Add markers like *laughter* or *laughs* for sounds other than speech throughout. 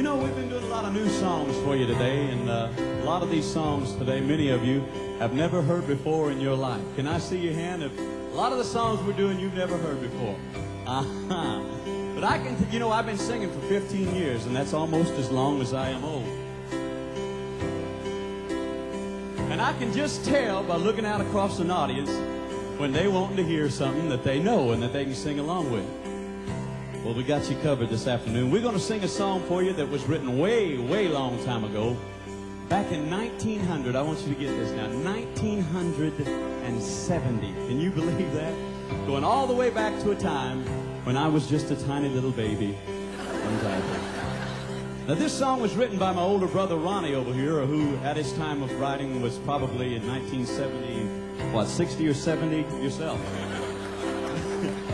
You know, we've been doing a lot of new songs for you today, and uh, a lot of these songs today, many of you have never heard before in your life. Can I see your hand? If a lot of the songs we're doing you've never heard before. Uh-huh. But I can, you know, I've been singing for 15 years, and that's almost as long as I am old. And I can just tell by looking out across an audience when they want to hear something that they know and that they can sing along with. Well, we got you covered this afternoon. We're going to sing a song for you that was written way, way long time ago. Back in 1900, I want you to get this now, 1970. Can you *laughs* believe that? Going all the way back to a time when I was just a tiny little baby. Now, this song was written by my older brother Ronnie over here, who at his time of writing was probably in 1970, what, 60 or 70 yourself.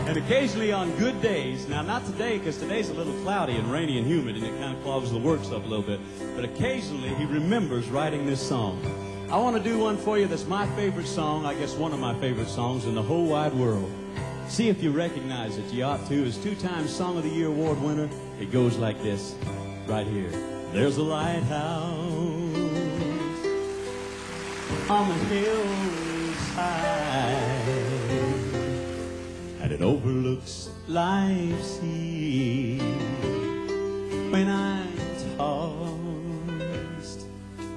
And occasionally on good days, now not today because today's a little cloudy and rainy and humid and it kind of clogs the works up a little bit, but occasionally he remembers writing this song. I want to do one for you that's my favorite song, I guess one of my favorite songs in the whole wide world. See if you recognize it. You ought to. It's two-time Song of the Year award winner. It goes like this, right here. There's a lighthouse on the hillside overlooks life's sea. When I'm tossed,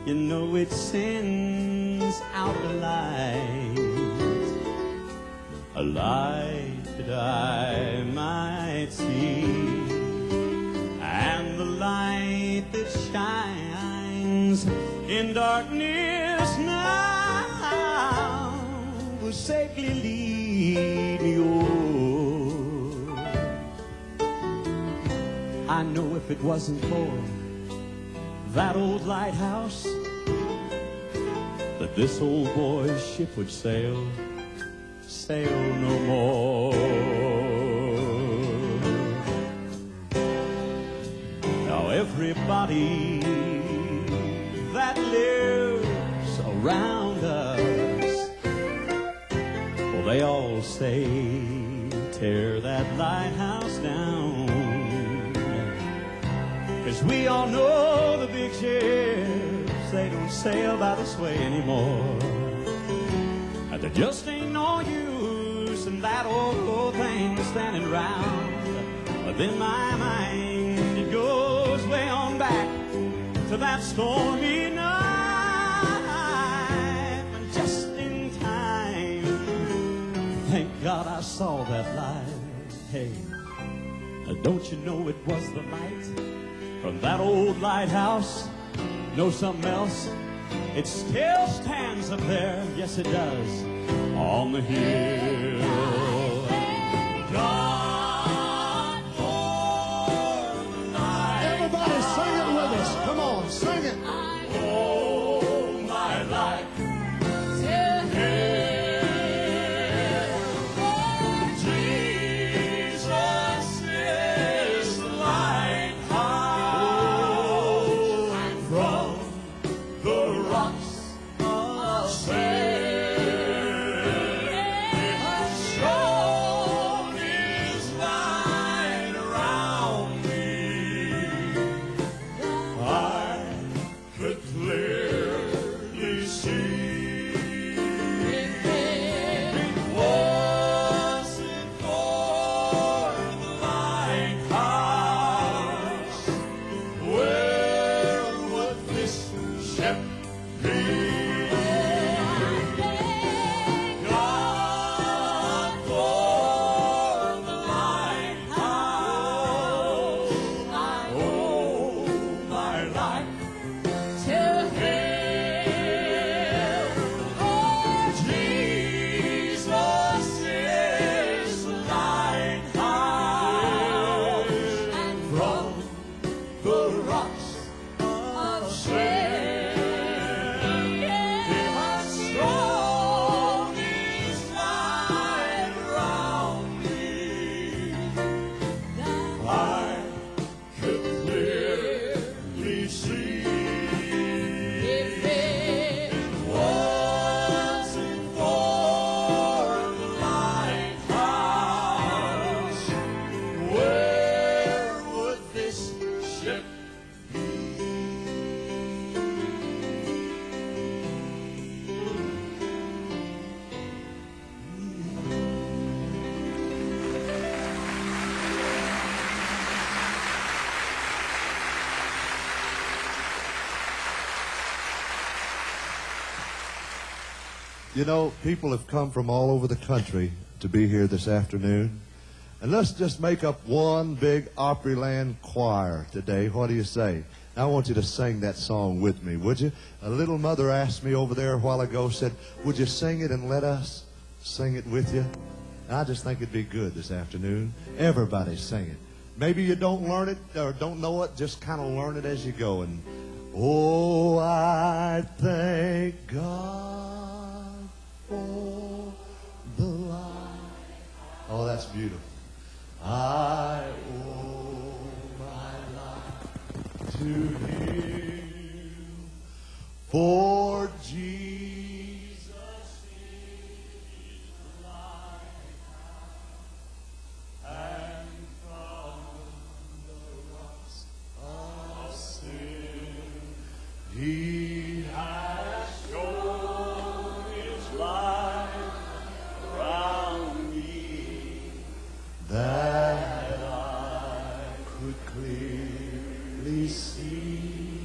you know it sends out a light, a light that I might see, and the light that shines in darkness now will safely lead me I know if it wasn't for that old lighthouse, that this old boy's ship would sail, sail no more. Now everybody that lives around us, well, they all say, tear that lighthouse down. Cause we all know the big ships, they don't sail by this way anymore. And there just ain't no use in that old thing standing around. But then my mind, it goes way on back to that stormy night. And just in time, thank God I saw that light. Hey, don't you know it was the light? From that old lighthouse. Know something else? It still stands up there, yes it does, on the hill. God worship You know, people have come from all over the country to be here this afternoon. And let's just make up one big Opryland choir today. What do you say? I want you to sing that song with me, would you? A little mother asked me over there a while ago, said, Would you sing it and let us sing it with you? And I just think it'd be good this afternoon. Everybody sing it. Maybe you don't learn it or don't know it, just kind of learn it as you go. And oh, I thank God for Jesus is the light, and from the rocks of sin He has shown His light around me that I could clearly see.